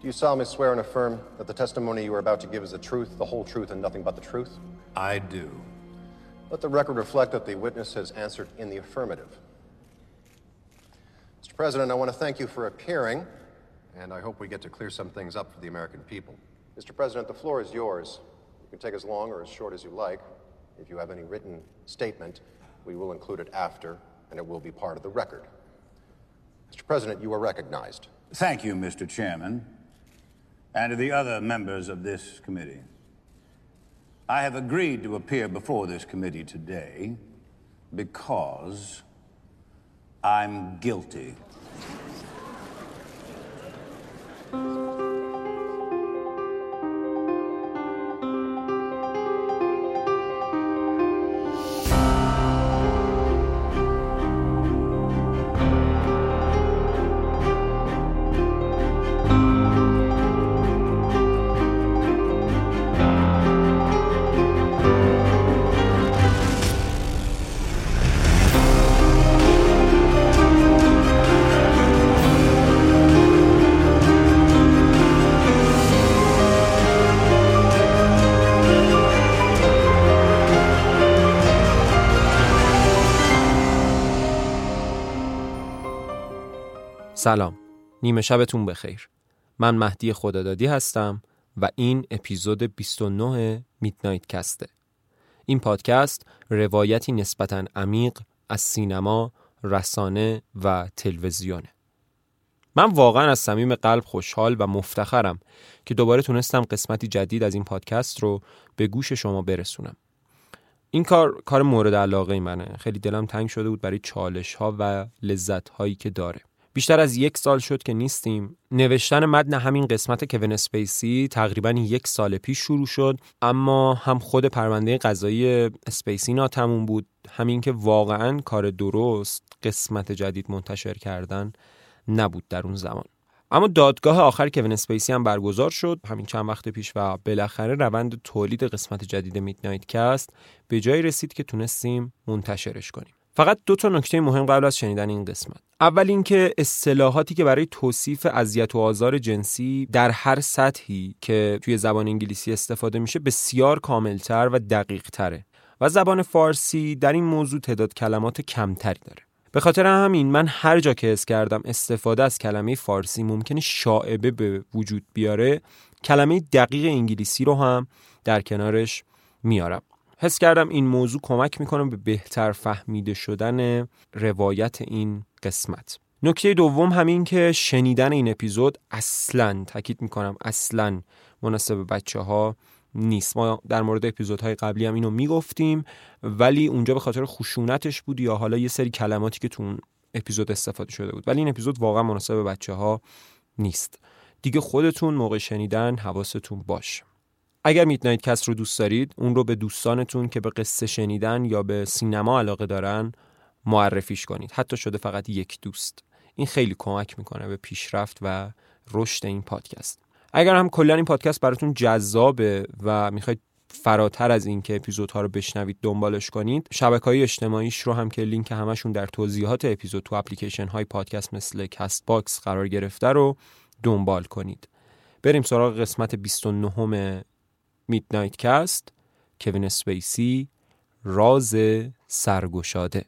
Do you solemnly swear and affirm that the testimony you are about to give is the truth, the whole truth, and nothing but the truth? I do. Let the record reflect that the witness has answered in the affirmative. Mr. President, I want to thank you for appearing, and I hope we get to clear some things up for the American people. Mr. President, the floor is yours. You can take as long or as short as you like. If you have any written statement, we will include it after, and it will be part of the record. Mr. President, you are recognized. Thank you, Mr. Chairman, and to the other members of this committee. I have agreed to appear before this committee today because I'm guilty. سلام. نیمه شبتون بخیر. من مهدی خدادادی هستم و این اپیزود 29 میدنایت کسته. این پادکست روایتی نسبتا عمیق از سینما، رسانه و تلویزیونه. من واقعا از صمیم قلب خوشحال و مفتخرم که دوباره تونستم قسمتی جدید از این پادکست رو به گوش شما برسونم. این کار کار مورد علاقه منه. خیلی دلم تنگ شده بود برای چالش ها و لذت هایی که داره. بیشتر از یک سال شد که نیستیم. نوشتن متن همین قسمت کوین اسپیسی تقریبا یک سال پیش شروع شد اما هم خود پرونده قضایی اسپیسی ناتموم بود. همین که واقعا کار درست قسمت جدید منتشر کردن نبود در اون زمان. اما دادگاه آخر کوین اسپیسی هم برگزار شد. همین چند وقت پیش و بالاخره روند تولید قسمت جدید میدنایت کست به جایی رسید که تونستیم منتشرش کنیم. فقط دو تا نکته مهم قبل از شنیدن این قسمت. اول اینکه اصطلاحاتی که برای توصیف اذیت و آزار جنسی در هر سطحی که توی زبان انگلیسی استفاده میشه بسیار کاملتر و دقیق تره و زبان فارسی در این موضوع تعداد کلمات کمتری داره. به خاطر همین من هر جا که حس کردم استفاده از کلمه فارسی ممکنه شاعبه به وجود بیاره کلمه دقیق انگلیسی رو هم در کنارش میارم. حس کردم این موضوع کمک می‌کنه به بهتر فهمیده شدن روایت این قسمت. نکته دوم همین که شنیدن این اپیزود اصلا تاکید می‌کنم اصلا مناسب بچه ها نیست. ما در مورد اپیزودهای قبلی هم اینو می‌گفتیم ولی اونجا به خاطر خشونتش بود یا حالا یه سری کلماتی که تو اون اپیزود استفاده شده بود. ولی این اپیزود واقعا مناسب بچه ها نیست. دیگه خودتون موقع شنیدن حواستون باشه اگر میدنایت کست رو دوست دارید اون رو به دوستانتون که به قصه شنیدن یا به سینما علاقه دارن معرفیش کنید. حتی شده فقط یک دوست. این خیلی کمک می‌کنه به پیشرفت و رشد این پادکست. اگر هم کلا این پادکست براتون جذابه و می‌خواید فراتر از این که اپیزودها رو بشنوید دنبالش کنید شبکه های اجتماعیش رو هم که لینک همشون در توضیحات اپیزود تو اپلیکیشن های پادکست مثل کست باکس قرار گرفته رو دنبال کنید. بریم سراغ قسمت 29 میدنایت کست کوین اسپیسی راز سرگشاده.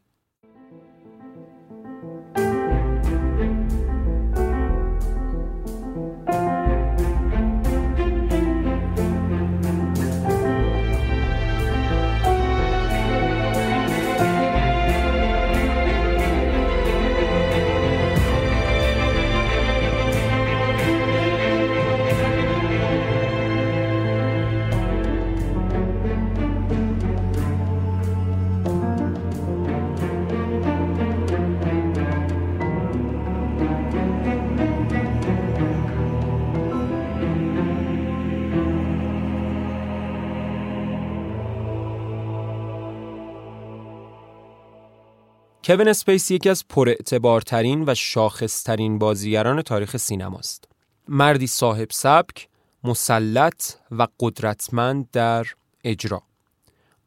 کوین اسپیسی یکی از پراعتبارترین و شاخصترین بازیگران تاریخ سینماست. مردی صاحب سبک، مسلط و قدرتمند در اجرا.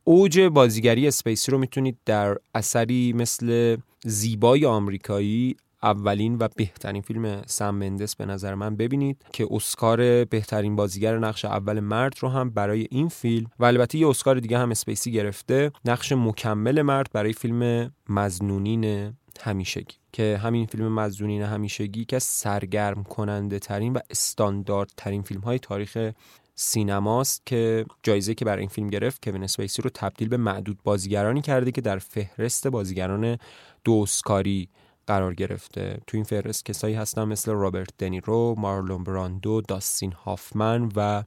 اوج بازیگری اسپیسی رو می‌تونید در اثری مثل زیبایی آمریکایی اولین و بهترین فیلم سم مندس به نظر من ببینید که اسکار بهترین بازیگر نقش اول مرد رو هم برای این فیلم و البته یه اسکار دیگه هم اسپیسی گرفته نقش مکمل مرد برای فیلم مزنونین همیشگی. که همین فیلم مزنونین همیشگی که سرگرم کننده ترین و استاندارد ترین فیلم های تاریخ سینماست که جایزه که برای این فیلم گرفت کوین اسپیسی رو تبدیل به معدود بازیگرانی کرده که در فهرست بازیگران دو اسکاری قرار گرفته. تو این فهرست کسایی هستن مثل رابرت دنیرو، مارلون براندو، داستین هافمن و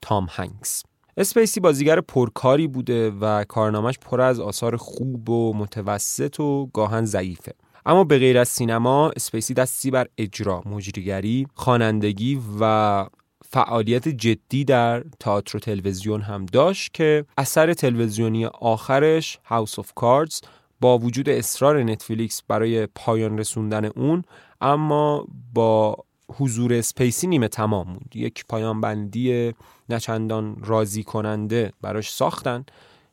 تام هنکس اسپیسی بازیگر پرکاری بوده و کارنامهش پر از آثار خوب و متوسط و گاهاً ضعیفه. اما به غیر از سینما اسپیسی دستی بر اجرا، مجریگری، خوانندگی و فعالیت جدی در تئاتر و تلویزیون هم داشت که اثر تلویزیونی آخرش House of Cards با وجود اصرار نتفلیکس برای پایان رسوندن اون اما با حضور اسپیسی نیمه تمام موند. یک پایان بندی نه‌چندان راضی کننده براش ساختن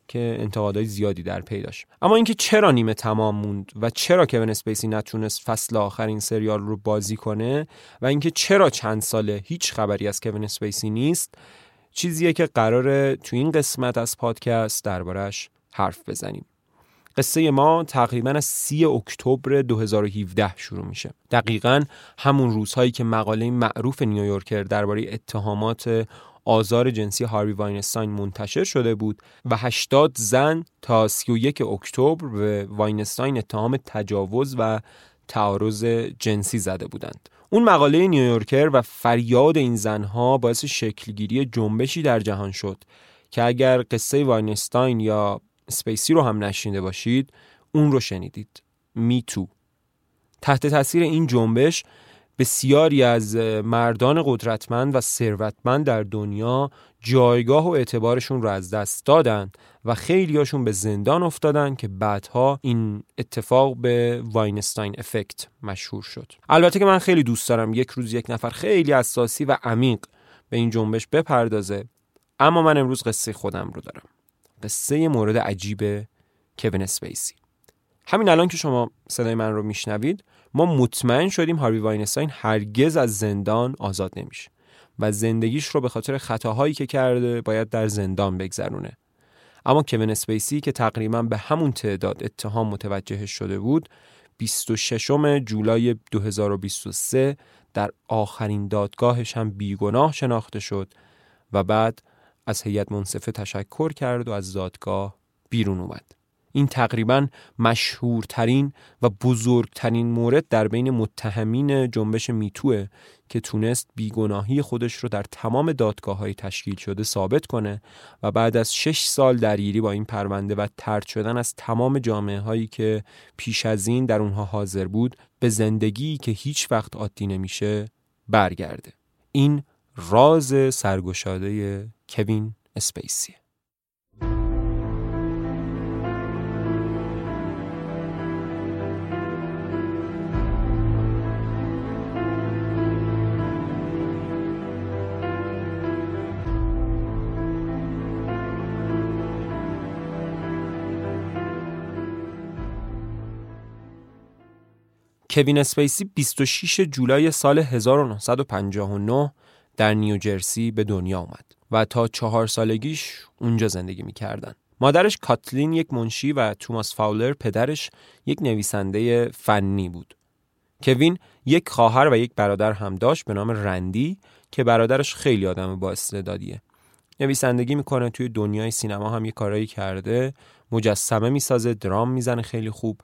که انتقادهای زیادی در پی داشت. اما اینکه چرا نیمه تمام موند و چرا کوین اسپیسی نتونست فصل آخر این سریال رو بازی کنه و اینکه چرا چند ساله هیچ خبری از کوین اسپیسی نیست چیزیه که قراره تو این قسمت از پادکست دربارش حرف بزنیم. قصه ما تقریبا از سی اکتبر 2017 شروع میشه دقیقا همون روزهایی که مقاله معروف نیویورکر درباره اتهامات آزار جنسی هاروی واینستاین منتشر شده بود و 80 زن تا 31 اکتبر به واینستاین اتهام تجاوز و تعرض جنسی زده بودند. اون مقاله نیویورکر و فریاد این زنها باعث شکلگیری جنبشی در جهان شد که اگر قصه واینستاین یا اسپیسی رو هم نشنیده باشید اون رو شنیدید. Me Too تحت تاثیر این جنبش بسیاری از مردان قدرتمند و ثروتمند در دنیا جایگاه و اعتبارشون رو از دست دادن و خیلیاشون به زندان افتادن که بعدها این اتفاق به واینستاین افکت مشهور شد. البته که من خیلی دوست دارم یک روز یک نفر خیلی اساسی و عمیق به این جنبش بپردازه اما من امروز قصه خودم رو دارم. قصه مورد عجیب کوین اسپیسی. همین الان که شما صدای من رو میشنوید ما مطمئن شدیم هاروی واینستاین هرگز از زندان آزاد نمیشه و زندگیش رو به خاطر خطاهایی که کرده باید در زندان بگذرونه. اما کوین اسپیسی که تقریبا به همون تعداد اتهام متوجه شده بود 26 جولای 2023 در آخرین دادگاهش هم بیگناه شناخته شد و بعد از هیئت منصفه تشکر کرد و از دادگاه بیرون اومد. این تقریبا مشهورترین و بزرگترین مورد در بین متهمین جنبش میتوه که تونست بیگناهی خودش رو در تمام دادگاه های تشکیل شده ثابت کنه و بعد از شش سال درگیری با این پرونده و ترد شدن از تمام جامعه هایی که پیش از این در اونها حاضر بود به زندگی که هیچ وقت عادی نمیشه برگرده. این راز سرگشاده کوین اسپیسیه کوین اسپیسی 26 جولای سال 1959 در نیوجرسی به دنیا آمد و تا چهار سالگیش اونجا زندگی می‌کردن. مادرش کاتلین یک منشی و توماس فاولر پدرش یک نویسنده فنی بود. کوین یک خواهر و یک برادر هم داشت به نام رندی که برادرش خیلی آدم با استعدادیه. نویسندگی می‌کنه توی دنیای سینما هم یه کارایی کرده مجسمه می‌سازه درام می‌زنه خیلی خوب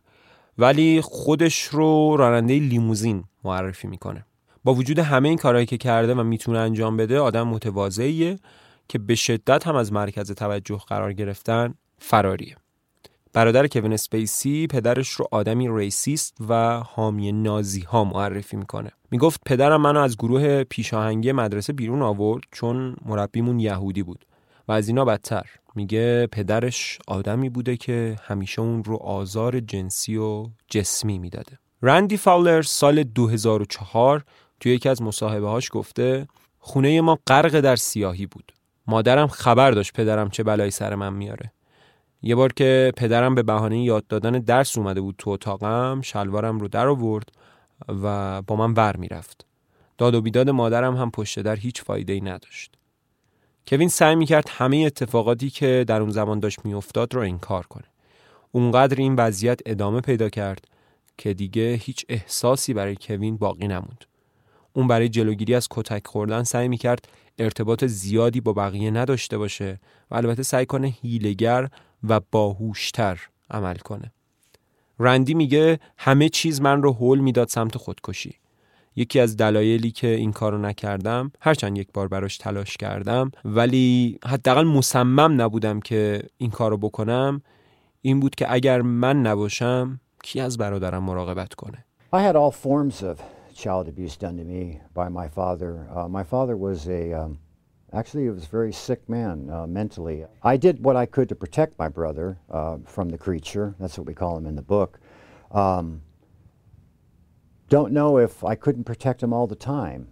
ولی خودش رو راننده لیموزین معرفی می‌کنه با وجود همه این کارهایی که کرده و می‌تونه انجام بده آدم متواضعیه که به شدت هم از مرکز توجه قرار گرفتن فراریه برادر کوین اسپیسی پدرش رو آدمی ریسیست و حامی نازی ها معرفی می‌کنه. می‌گفت پدرم منو از گروه پیشاهنگی مدرسه بیرون آورد چون مربیمون یهودی بود و از اینا بدتر. میگه پدرش آدمی بوده که همیشه اون رو آزار جنسی و جسمی می‌داده. رندی فاولر سال 2004 توی یکی از مصاحبه هاش گفته خونه ما غرق در سیاهی بود. مادرم خبر داشت پدرم چه بلایی سر من میاره. یه بار که پدرم به بهانه یاد دادن درس اومده بود تو اتاقم شلوارم رو در آورد و با من ور می‌رفت. داد و بیداد مادرم هم پشت در هیچ فایده ای نداشت. کوین سعی می‌کرد همه اتفاقاتی که در اون زمان داشت میافتاد رو انکار کنه. اونقدر این وضعیت ادامه پیدا کرد که دیگه هیچ احساسی برای کوین باقی نموند. اون برای جلوگیری از کتک خوردن سعی می‌کرد ارتباط زیادی با بقیه نداشته باشه و البته سعی کنه هیلگر و باهوشتر عمل کنه. رندی میگه همه چیز من رو هول می‌داد سمت خودکشی. یکی از دلایلی که این کارو نکردم هرچند یک بار براش تلاش کردم ولی حداقل مصمم نبودم که این کارو بکنم این بود که اگر من نباشم کی از برادرم مراقبت کنه؟ I had all forms of child abuse done to me by my father. Uh, my father was a um, actually he was a very sick man uh, mentally. I did what I could to protect my brother uh, from the creature. That's what we call him in the book. Um, don't know if I couldn't protect him all the time,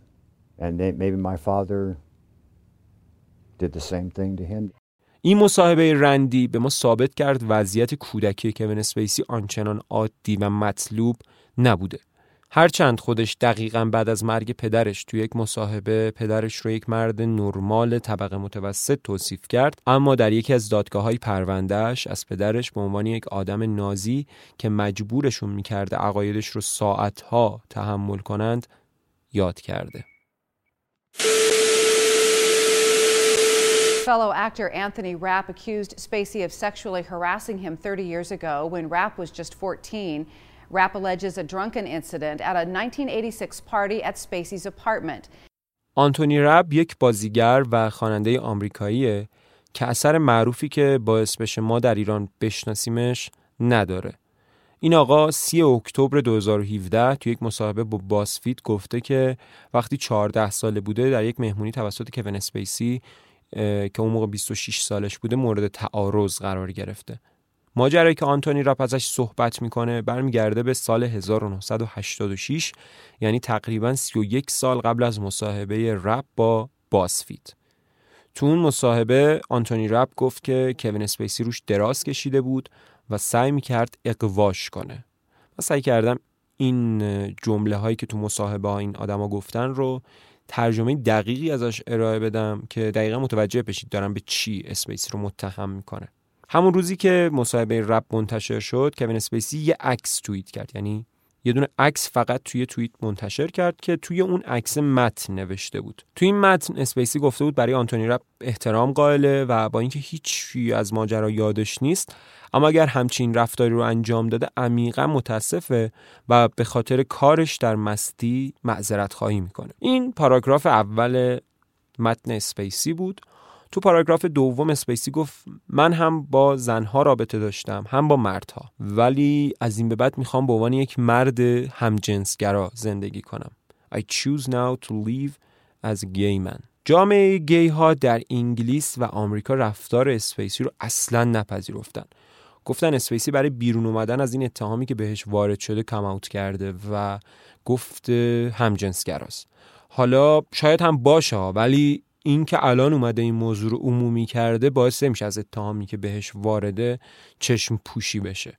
and maybe my father did the same thing to him. این مصاحبه رندی به ما ثابت کرد وضعیت کودکی کوین اسپیسی آنچنان عادی و مطلوب نبوده. هرچند خودش دقیقا بعد از مرگ پدرش توی یک مصاحبه پدرش رو یک مرد نرمال طبقه متوسط توصیف کرد اما در یکی از دادگاه های پروندهش از پدرش به عنوان یک آدم نازی که مجبورشون می‌کرده عقایدش رو ساعتها تحمل کنند یاد کرده Fellow actor Anthony Rapp accused Spacey of sexually harassing him 30 years ago when Rapp was just 14. Rapp alleges a drunken incident at a 1986 party at Spacey's apartment. آنتونی رب یک بازیگر و خواننده آمریکاییه که اثر معروفی که باعث بشه ما در ایران بشناسیمش نداره. این آقا 30 اکتبر 2017 توی یک مصاحبه با باسفیت گفته که وقتی 14 ساله بوده در یک مهمونی توسط کوین اسپیسی که اون موقع 26 سالش بوده مورد تعارض قرار گرفته. ماجرایی که آنتونی راپ ازش صحبت می‌کنه برمیگرده به سال 1986 یعنی تقریبا 31 سال قبل از مصاحبه رپ با باسفیت تو اون مصاحبه آنتونی رپ گفت که کوین اسپیسی روش دراز کشیده بود و سعی می‌کرد اغواش کنه. من سعی کردم این جمله هایی که تو مصاحبه این آدما گفتن رو ترجمه دقیقی ازش ارائه بدم که دقیقا متوجه بشید دارم به چی اسپیسی رو متهم می‌کنه همون روزی که مصاحبه رپ منتشر شد کوین اسپیسی یه عکس توییت کرد. یعنی یه دونه عکس فقط توی توییت منتشر کرد که توی اون عکس متن نوشته بود. توی این متن اسپیسی گفته بود برای آنتونی رپ احترام قائله و با اینکه هیچی از ماجرا یادش نیست اما اگر همچین رفتاری رو انجام داده عمیقا متاسفه و به خاطر کارش در مستی معذرت خواهی می‌کنه. این پاراگراف اول متن اسپیسی بود. تو پاراگراف دوم اسپیسی گفت من هم با زنها رابطه داشتم هم با مردها ولی از این به بعد می‌خوام به عنوان یک مرد همجنسگرا زندگی کنم. I choose now to live as a gay man. جامعه گی ها در انگلیس و آمریکا رفتار اسپیسی رو اصلا نپذیرفتن. گفتن اسپیسی برای بیرون اومدن از این اتهامی که بهش وارد شده come out کرده و گفت همجنسگراست. حالا شاید هم باشه ولی این که الان اومده این موضوع رو عمومی کرده باعث میشه از اتهامی که بهش وارده چشم پوشی بشه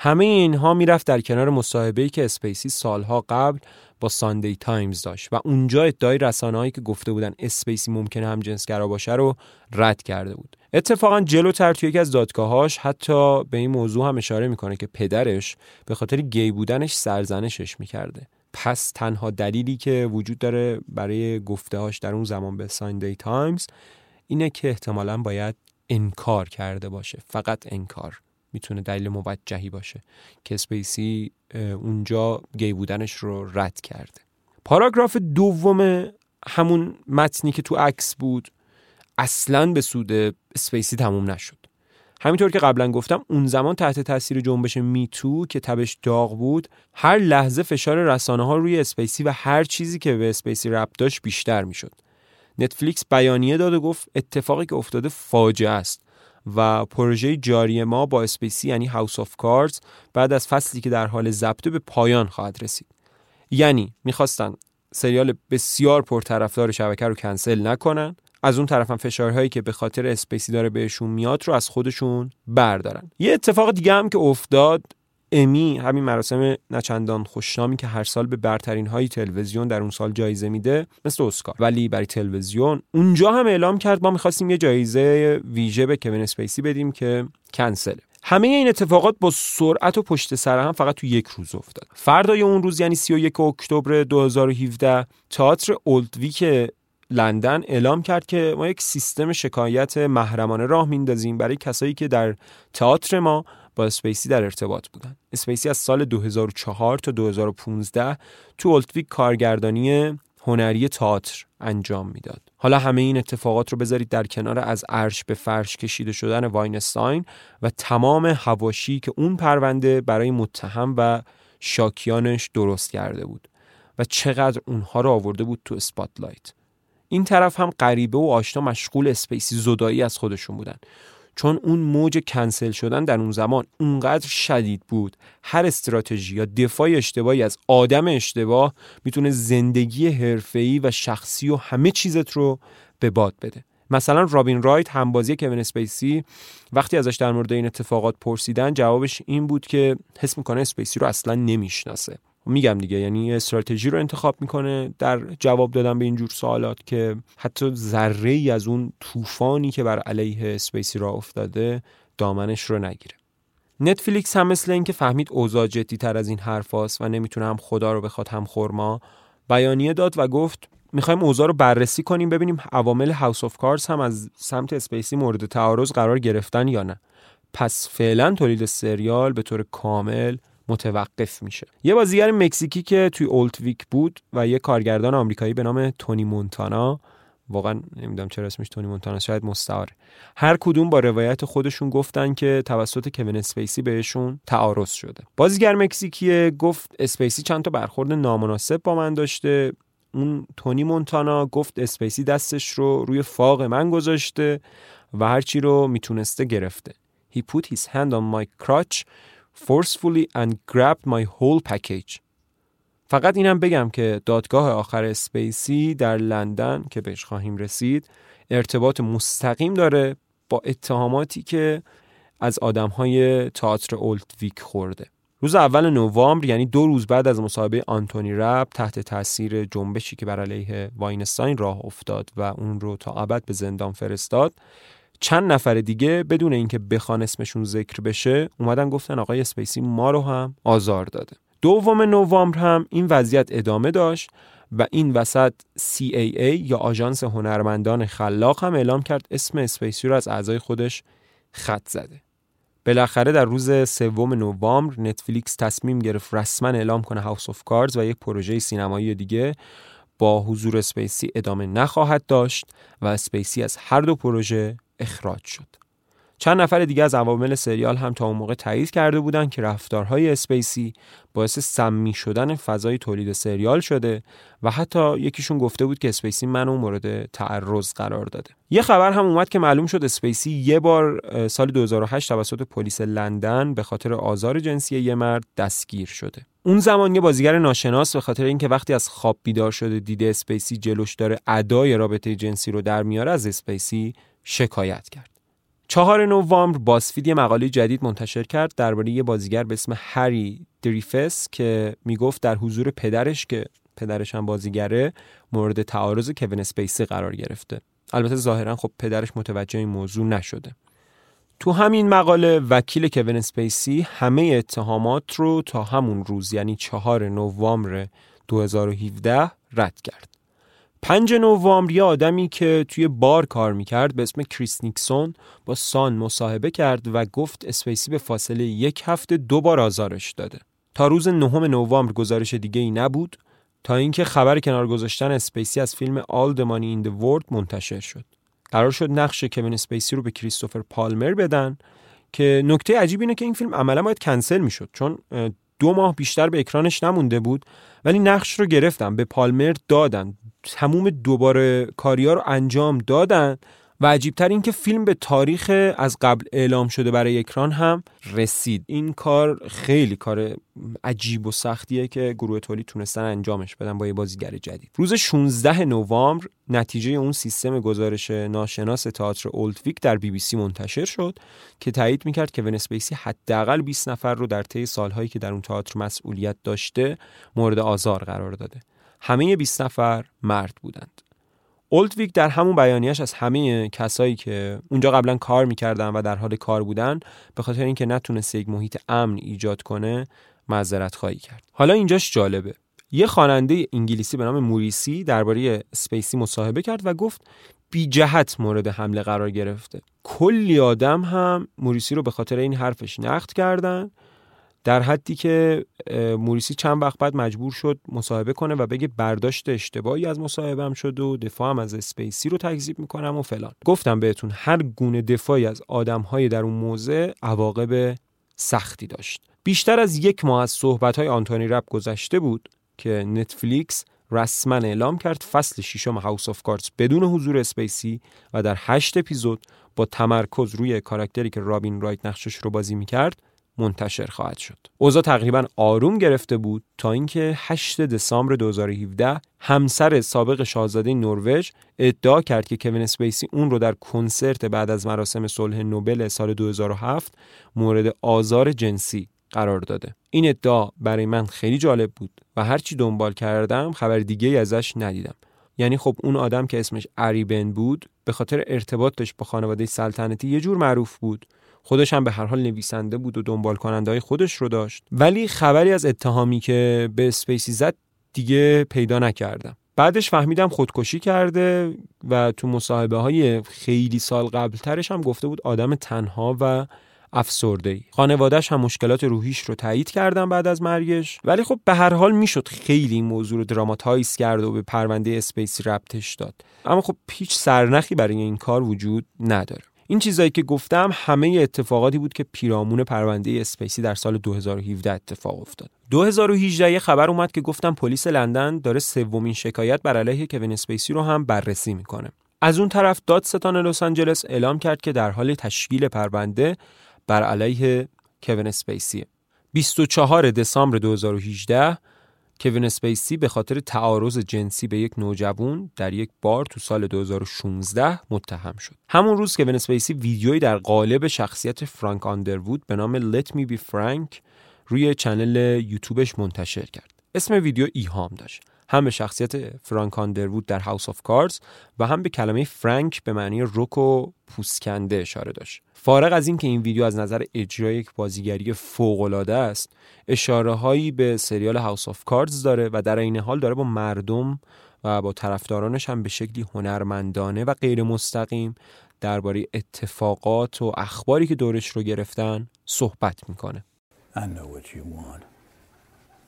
همه اینها می‌رفت در کنار مصاحبه‌ای که اسپیسی سالها قبل با ساندی تایمز داشت و اونجا ادعای رسانه‌هایی که گفته بودن اسپیسی ممکنه هم جنسگرا باشه رو رد کرده بود. اتفاقا جلوتر توی یکی از دادگاهاش حتی به این موضوع هم اشاره می‌کنه که پدرش به خاطر گی بودنش سرزنشش می‌کرده. پس تنها دلیلی که وجود داره برای گفتههاش در اون زمان به ساندی تایمز اینه که احتمالا باید انکار کرده باشه فقط انکار. می‌تونه دلیل موجهی باشه که اسپیسی اونجا گی بودنش رو رد کرده. پاراگراف دوم همون متنی که تو عکس بود اصلا به سود اسپیسی تموم نشد. همینطور که قبلا گفتم اون زمان تحت تاثیر جنبش Me Too که تبش داغ بود هر لحظه فشار رسانه ها روی اسپیسی و هر چیزی که به اسپیسی ربط داشت بیشتر می‌شد. نتفلیکس بیانیه داد و گفت اتفاقی که افتاده فاجعه است و پروژه جاری ما با اسپیسی یعنی House of Cards بعد از فصلی که در حال ضبط به پایان خواهد رسید. یعنی می‌خواستن سریال بسیار پرطرفدار شبکه رو کنسل نکنن از اون طرف هم فشارهایی که به خاطر اسپیسی داره بهشون میاد رو از خودشون بردارن. یه اتفاق دیگه هم که افتاد امی همین مراسم نه‌چندان خوشنامی که هر سال به برترین های تلویزیون در اون سال جایزه میده مثل اسکار. ولی برای تلویزیون اونجا هم اعلام کرد ما می‌خواستیم یه جایزه ویژه به کوین اسپیسی بدیم که کنسله. همه این اتفاقات با سرعت و پشت سر هم فقط تو یک روز افتاد. فردای اون روز یعنی 31 اکتبر 2017 تئاتر Old Vic لندن اعلام کرد که ما یک سیستم شکایت محرمانه راه میندازیم برای کسایی که در تئاتر ما با اسپیسی در ارتباط بودن. اسپیسی از سال 2004 تا 2015 تو Old Vic کارگردانی هنری تئاتر انجام می‌داد. حالا همه این اتفاقات رو بذارید در کنار از عرش به فرش کشیده شدن واینستاین و تمام حواشی که اون پرونده برای متهم و شاکیانش درست کرده بود و چقدر اونها رو آورده بود تو spotlight. این طرف هم غریبه و آشنا مشغول اسپیسی زدایی از خودشون بودن. چون اون موج کنسل شدن در اون زمان اونقدر شدید بود هر استراتژی یا دفاع اشتباهی از آدم اشتباه می‌تونه زندگی حرفه‌ای و شخصی و همه چیزت رو به باد بده. مثلا رابین رایت همبازی کوین اسپیسی وقتی ازش در مورد این اتفاقات پرسیدن جوابش این بود که حس می‌کنه اسپیسی رو اصلا نمی‌شناسه. میگم دیگه یعنی استراتژی رو انتخاب می‌کنه در جواب دادن به اینجور سوالات که حتی ذره ای از اون طوفانی که بر علیه اسپیسی راه افتاده دامنش رو نگیره. نتفلیکس هم مثل اینکه فهمید اوضاع جدی تر از این حرفاست و نمی‌تونه هم خدا رو بخواد هم خرما بیانیه داد و گفت می‌خوایم اوضاع رو بررسی کنیم ببینیم عوامل House of Cards هم از سمت اسپیسی مورد تعرض قرار گرفتن یا نه. پس فعلا تولید سریال به طور کامل متوقف میشه. یه بازیگر مکزیکی که توی Old Vic بود و یه کارگردان آمریکایی به نام تونی مونتانا واقعا نمی‌دونم چرا اسمش تونی مونتانا شاید مستعاره هر کدوم با روایت خودشون گفتن که توسط کوین اسپیسی بهشون تعرض شده. بازیگر مکزیکی گفت اسپیسی چند تا برخورد نامناسب با من داشته. اون تونی مونتانا گفت اسپیسی دستش رو روی فاق من گذاشته و هرچی رو می‌تونسته گرفته. He put his hand on my crotch forcefully and grabbed my whole package. فقط اینم بگم که دادگاه آخر اسپیسی در لندن که بهش خواهیم رسید ارتباط مستقیم داره با اتهاماتی که از آدم های اولد ویک خورده. روز اول نوامبر یعنی دو روز بعد از مصاحبه آنتونی رب تحت تاثیر جنبشی که بر علیه واینستاین راه افتاد و اون رو تا ابد به زندان فرستاد چند نفر دیگه بدون اینکه بخوان اسمشون ذکر بشه اومدن گفتن آقای اسپیسی ما رو هم آزار داده. دوم نوامبر هم این وضعیت ادامه داشت و این وسط CAA یا آژانس هنرمندان خلاق هم اعلام کرد اسم اسپیسی رو از اعضای خودش خط زده. بالاخره در روز سوم نوامبر نتفلیکس تصمیم گرفت رسما اعلام کنه House of Cards و یک پروژه سینمایی دیگه با حضور اسپیسی ادامه نخواهد داشت و اسپیسی از هر دو پروژه اخراج شد. چند نفر دیگه از عوامل سریال هم تا اون موقع تایید کرده بودند که رفتارهای اسپیسی باعث سمی شدن فضای تولید سریال شده و حتی یکیشون گفته بود که اسپیسی منو مورد تعرض قرار داده. یه خبر هم اومد که معلوم شد اسپیسی یه بار سال 2008 توسط پلیس لندن به خاطر آزار جنسی یه مرد دستگیر شده. اون زمان یه بازیگر ناشناس به خاطر اینکه وقتی از خواب بیدار شده دیده اسپیسی جلوش داره ادای رابطه جنسی رو در میاره از اسپیسی شکایت کرد. چهار نوامبر BuzzFeed یه مقاله جدید منتشر کرد درباره یه بازیگر به اسم هری دریفس که می‌گفت در حضور پدرش که پدرش هم بازیگره مورد تعرض کوین اسپیسی قرار گرفته. البته ظاهرا خب پدرش متوجه این موضوع نشده. تو همین مقاله وکیل کوین اسپیسی همه اتهامات رو تا همون روز یعنی چهار نوامبر 2017 رد کرد. 5 نوامبر یه آدمی که توی بار کار می‌کرد به اسم کریس نیکسون با سان مصاحبه کرد و گفت اسپیسی به فاصله یک هفته دو بار آزارش داده. تا روز نهم نوامبر گزارش دیگه ای نبود تا اینکه خبر کنار گذاشتن اسپیسی از فیلم the Money in the World منتشر شد. قرار شد نقش کوین اسپیسی رو به کریستوفر پلامر بدن که نکته عجیب اینه که این فیلم عملا باید کنسل می‌شد چون دو ماه بیشتر به اکرانش نمونده بود ولی نقش رو گرفتن به پالمر دادن تموم دوباره کاریا رو انجام دادن. و عجیبتر این که فیلم به تاریخ از قبل اعلام شده برای اکران هم رسید. این کار خیلی کار عجیب و سختیه که گروه تولید تونستن انجامش بدن با یه بازیگر جدید. روز 16 نوامبر نتیجه اون سیستم گزارش ناشناس تئاتر اولدویک در بی بی سی منتشر شد که تایید می‌کرد که ونسپیسی حداقل 20 نفر رو در طی سالهایی که در اون تئاتر مسئولیت داشته مورد آزار قرار داده. همه 20 نفر مرد بودند. اولدویک در همون بیانیش از همه کسایی که اونجا قبلا کار می‌کردن و در حال کار بودن به خاطر اینکه نتونست یک محیط امن ایجاد کنه معذرت خواهی کرد. حالا اینجاش جالبه. یه خواننده انگلیسی به نام موریسی درباره سپیسی مصاحبه کرد و گفت بی جهت مورد حمله قرار گرفته. کلی آدم هم موریسی رو به خاطر این حرفش نقد کردن در حدی که موریسی چند وقت بعد مجبور شد مصاحبه کنه و بگه برداشت اشتباهی از مصاحبه‌م شد و دفاعم از اسپیسی رو تکذیب می‌کنم و فلان. گفتم بهتون هر گونه دفاعی از آدمهای در اون موضع عواقب سختی داشت. بیشتر از یک ماه از صحبت آنتونی رپ گذشته بود که نتفلیکس رسما اعلام کرد فصل ششم House of Cards بدون حضور اسپیسی و در هشت اپیزود با تمرکز روی کاراکتری که رابین رایت نقشش رو بازی می‌کرد منتشر خواهد شد. اوضاع تقریبا آروم گرفته بود تا اینکه 8 دسامبر 2017 همسر سابق شاهزاده نروژ ادعا کرد که کوین اسپیسی اون رو در کنسرت بعد از مراسم صلح نوبل سال 2007 مورد آزار جنسی قرار داده. این ادعا برای من خیلی جالب بود و هرچی دنبال کردم خبر دیگه ازش ندیدم. یعنی خب اون آدم که اسمش آری بن بود به خاطر ارتباطش با خانواده سلطنتی یه جور معروف بود خودش هم به هر حال نویسنده بود و دنبال کننده های خودش رو داشت. ولی خبری از اتهامی که به اسپیسی زد دیگه پیدا نکردم. بعدش فهمیدم خودکشی کرده و تو مصاحبه های خیلی سال قبلترش هم گفته بود آدم تنها و افسرده ای خانوادهش هم مشکلات روحیش رو تایید کردن بعد از مرگش. ولی خب به هر حال می‌شد خیلی این موضوع رو dramatize کرد و به پرونده اسپیسی ربطش داد. اما خب هیچ سرنخی برای این کار وجود نداره. این چیزایی که گفتم همه اتفاقاتی بود که پیرامون پرونده اسپیسی در سال 2017 اتفاق افتاد. 2018 یه خبر اومد که گفتم پلیس لندن داره سومین شکایت بر علیه کوین اسپیسی رو هم بررسی می‌کنه. از اون طرف دادستان لس آنجلس اعلام کرد که در حال تشکیل پرونده بر علیه کوین اسپیسی. 24 دسامبر 2018 کوین اسپیسی به خاطر تعرض جنسی به یک نوجوان در یک بار تو سال 2016 متهم شد. همون روز کوین اسپیسی ویدیویی در قالب شخصیت فرانک آندروود به نام Let Me Be Frank روی channel یوتیوبش منتشر کرد. اسم ویدیو ایهام داشت. هم به شخصیت فرانک آندروود در House of Cards و هم به کلمه frank به معنی رک و پوست‌کنده اشاره داشت. فارغ از اینکه این ویدیو از نظر اجرای یک بازیگری فوق‌العاده است اشاره هایی به سریال هاوس آف کاردز داره و در این حال داره با مردم و با طرفدارانش هم به شکلی هنرمندانه و غیر مستقیم درباره اتفاقات و اخباری که دورش رو گرفتن صحبت می‌کنه I know what you want.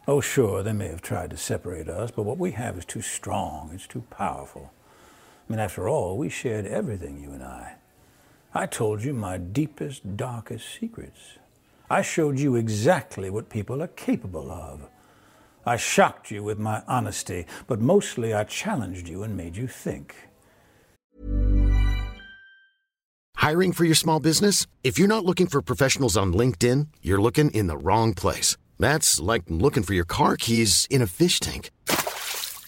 Oh sure, they may have tried to separate us, but what we have is too strong, it's too powerful. I mean, after all, we shared everything, you and I. I told you my deepest, darkest secrets. I showed you exactly what people are capable of. I shocked you with my honesty, but mostly I challenged you and made you think. Hiring for your small business? If you're not looking for professionals on LinkedIn, you're looking in the wrong place. That's like looking for your car keys in a fish tank.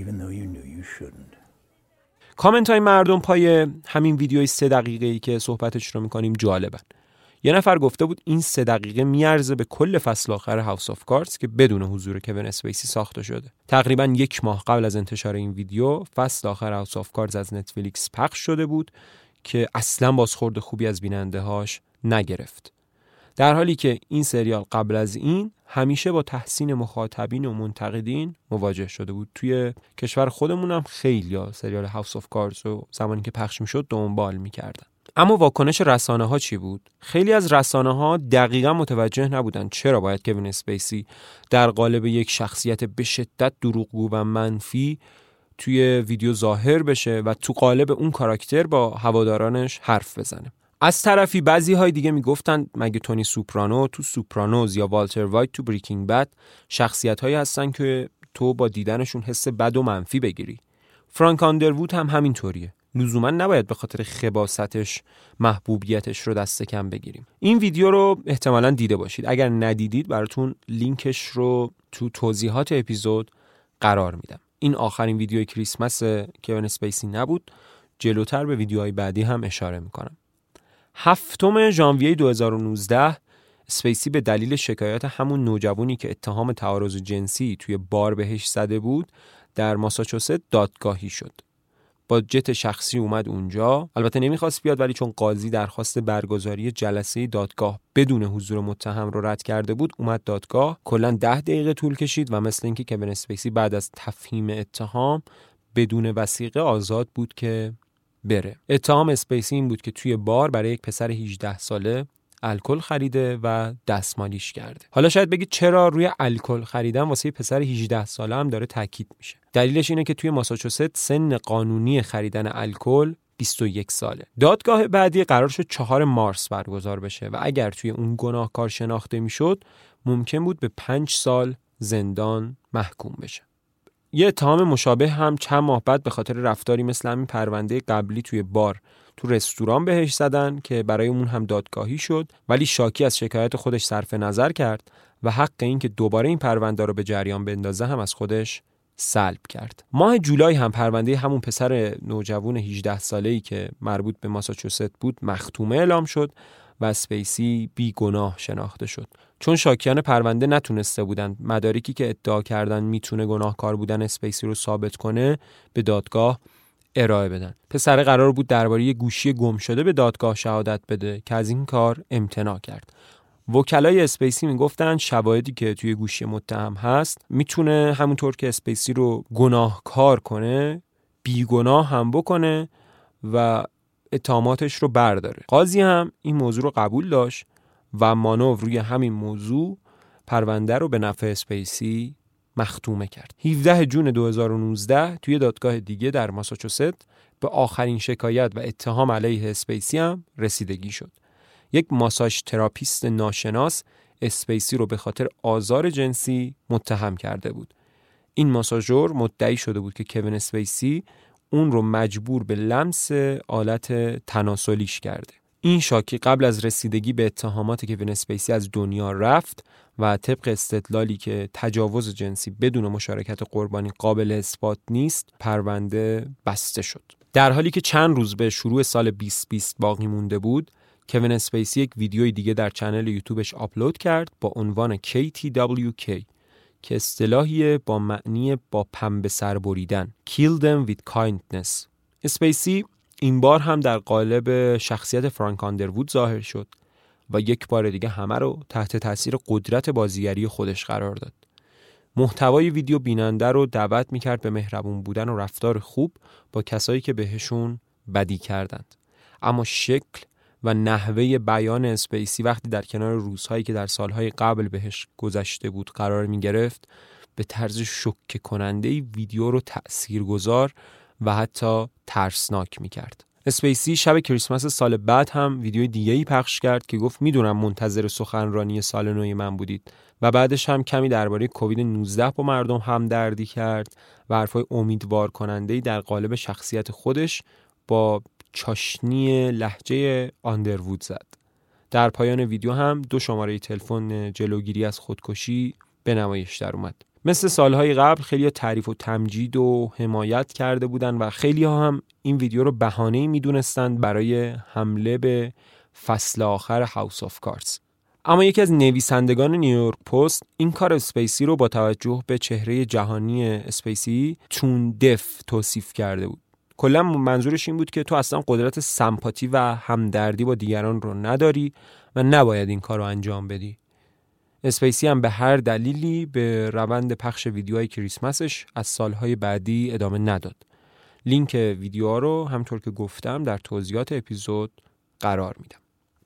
even though you knew you shouldn't. کامنت های مردم پای همین ویدیوی سه دقیقه ای که صحبتش رو می‌کنیم جالبن. یه نفر گفته بود این سه دقیقه میارزه به کل فصل آخر House of Cards که بدون حضور کوین اسپیسی ساخته شده. تقریبا یک ماه قبل از انتشار این ویدیو فصل آخر House of Cards از نتفلیکس پخش شده بود که اصلا بازخورد خوبی از بیننده هاش نگرفت. در حالی که این سریال قبل از این همیشه با تحسین مخاطبین و منتقدین مواجه شده بود توی کشور خودمون هم خیلی سریال House of Cards و زمانی که پخش می‌شد دنبال می‌کردن اما واکنش رسانه ها چی بود؟ خیلی از رسانه ها دقیقا متوجه نبودن چرا باید کوین اسپیسی در قالب یک شخصیت به شدت دروغگو و منفی توی ویدیو ظاهر بشه و تو قالب اون کاراکتر با هوادارانش حرف بزنه. از طرفی بعضی های دیگه می‌گفتن مگه تونی سوپرانو تو Sopranos یا والتر وایت تو Breaking Bad شخصیت هایی هستن که تو با دیدنشون حس بد و منفی بگیری. فرانک آندروود هم همینطوریه. لزوما نباید به خاطر خباثتش محبوبیتش رو دست کم بگیریم این ویدیو رو احتمالا دیده باشید اگر ندیدید براتون لینکش رو تو توضیحات اپیزود قرار میدم این آخرین ویدیو کریسمس کوین اسپیسی نبود جلوتر به ویدیوهای بعدی هم اشاره می‌کنم هفتم ژانویه 2019 اسپیسی به دلیل شکایت همون نوجوانی که اتهام تعرض جنسی توی بار بهش زده بود در ماساچوست دادگاهی شد. با جت شخصی اومد اونجا. البته نمی‌خواست بیاد ولی چون قاضی درخواست برگزاری جلسه دادگاه بدون حضور متهم رو رد کرده بود اومد دادگاه. کلا ده دقیقه طول کشید و مثل اینکه کوین اسپیسی بعد از تفهیم اتهام بدون وسیقه آزاد بود که بره. اتهام اسپیسی این بود که توی بار برای یک پسر 18 ساله الکل خریده و دستمالیش کرده. حالا شاید بگید چرا روی الکل خریدن واسه پسر 18 ساله هم داره تاکید میشه. دلیلش اینه که توی ماساچوست سن قانونی خریدن الکل 21 ساله. دادگاه بعدی قرار شد 4 مارس برگزار بشه و اگر توی اون گناهکار شناخته می‌شد ممکن بود به 5 سال زندان محکوم بشه. یه اتهام مشابه هم چند ماه بعد به خاطر رفتاری مثل همین پرونده قبلی توی بار تو رستوران بهش زدن که برای اون هم دادگاهی شد ولی شاکی از شکایت خودش صرف نظر کرد و حق این که دوباره این پرونده رو به جریان بندازه هم از خودش سلب کرد. ماه جولای هم پرونده همون پسر نوجوان 18 ساله‌ای که مربوط به ماساچوست بود مختومه اعلام شد و اسپیسی بی گناه شناخته شد. چون شاکیان پرونده نتونسته بودند مدارکی که ادعا کردن می‌تونه گناهکار بودن اسپیسی رو ثابت کنه به دادگاه ارائه بدن. پسر قرار بود درباره گوشی گم شده به دادگاه شهادت بده که از این کار امتناع کرد. وکلای اسپیسی می‌گفتن شواهدی که توی گوشی متهم هست می‌تونه همونطور که اسپیسی رو گناهکار کنه بیگناه هم بکنه و اتهاماتش رو برداره. قاضی هم این موضوع رو قبول داشت و مانور روی همین موضوع پرونده رو به نفع اسپیسی مختومه کرد. 17 جون 2019 توی دادگاه دیگه در ماساچوست به آخرین شکایت و اتهام علیه اسپیسی هم رسیدگی شد. یک massage therapist ناشناس اسپیسی رو به خاطر آزار جنسی متهم کرده بود. این ماساژور مدعی شده بود که کوین اسپیسی اون رو مجبور به لمس آلت تناسلیش کرده. این شاکی قبل از رسیدگی به اتهامات کوین اسپیسی از دنیا رفت و طبق استدلالی که تجاوز جنسی بدون مشارکت قربانی قابل اثبات نیست پرونده بسته شد. در حالی که چند روز به شروع سال 2020 باقی مونده بود کوین اسپیسی یک ویدیوی دیگه در channel یوتیوبش آپلود کرد با عنوان KTWK که اصطلاحی با معنی با پنبه سر بریدن Kill them with kindness اسپیسی این بار هم در قالب شخصیت فرانک آندروود ظاهر شد و یک بار دیگه همه رو تحت تاثیر قدرت بازیگری خودش قرار داد. محتوای ویدیو بیننده رو دعوت می‌کرد به مهربون بودن و رفتار خوب با کسایی که بهشون بدی کردند. اما شکل و نحوه بیان اسپیسی وقتی در کنار روزهایی که در سالهای قبل بهش گذشته بود قرار می گرفت به طرز شکه کننده ویدیو رو تأثیرگذار و حتی ترسناک می کرد. اسپیسی شب کریسمس سال بعد هم ویدیو دیگه ای پخش کرد که گفت می‌دونم منتظر سخنرانی سال نوی من بودید و بعدش هم کمی درباره کووید 19 با مردم هم دردی کرد و حرفای امیدوار کننده در قالب شخصیت خودش با چاشنی لحجه آندروود زد. در پایان ویدیو هم دو شماره تلفن جلوگیری از خودکشی به نمایش در اومد. مثل سالهای قبل خیلی تعریف و تمجید و حمایت کرده بودند و خیلی ها هم این ویدیو رو بهانه می‌دونستند برای حمله به فصل آخر House of Cards. اما یکی از نویسندگان نیویورک پست این کار اسپیسی رو با توجه به چهره جهانی اسپیسی tone deaf توصیف کرده بود. کلا منظورش این بود که تو اصلا قدرت سمپاتی و همدردی با دیگران رو نداری و نباید این کار رو انجام بدی. اسپیسی هم به هر دلیلی به روند پخش ویدیوهای کریسمسش از سالهای بعدی ادامه نداد. لینک ویدیوها رو همونطور که گفتم در توضیحات اپیزود قرار میدم.